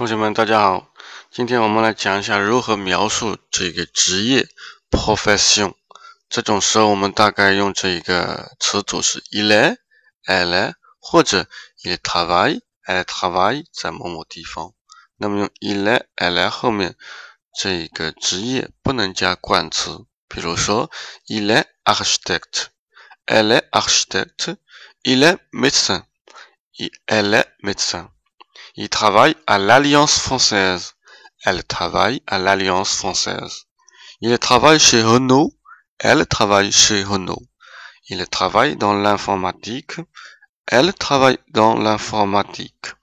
同学们，大家好。今天我们来讲一下如何描述这个职业 profession。这种时候，我们大概用这一个词组是 il est、elle est，或者 il travaille、elle travaille 在某某地方。那么用 il est、elle est 后面这个职业不能加冠词，比如说 il est architecte、elle est architecte、il est médecin、elle est médecin。Il travaille à l'Alliance française. Elle travaille à l'Alliance française. Il travaille chez Renault. Elle travaille chez Renault. Il travaille dans l'informatique. Elle travaille dans l'informatique.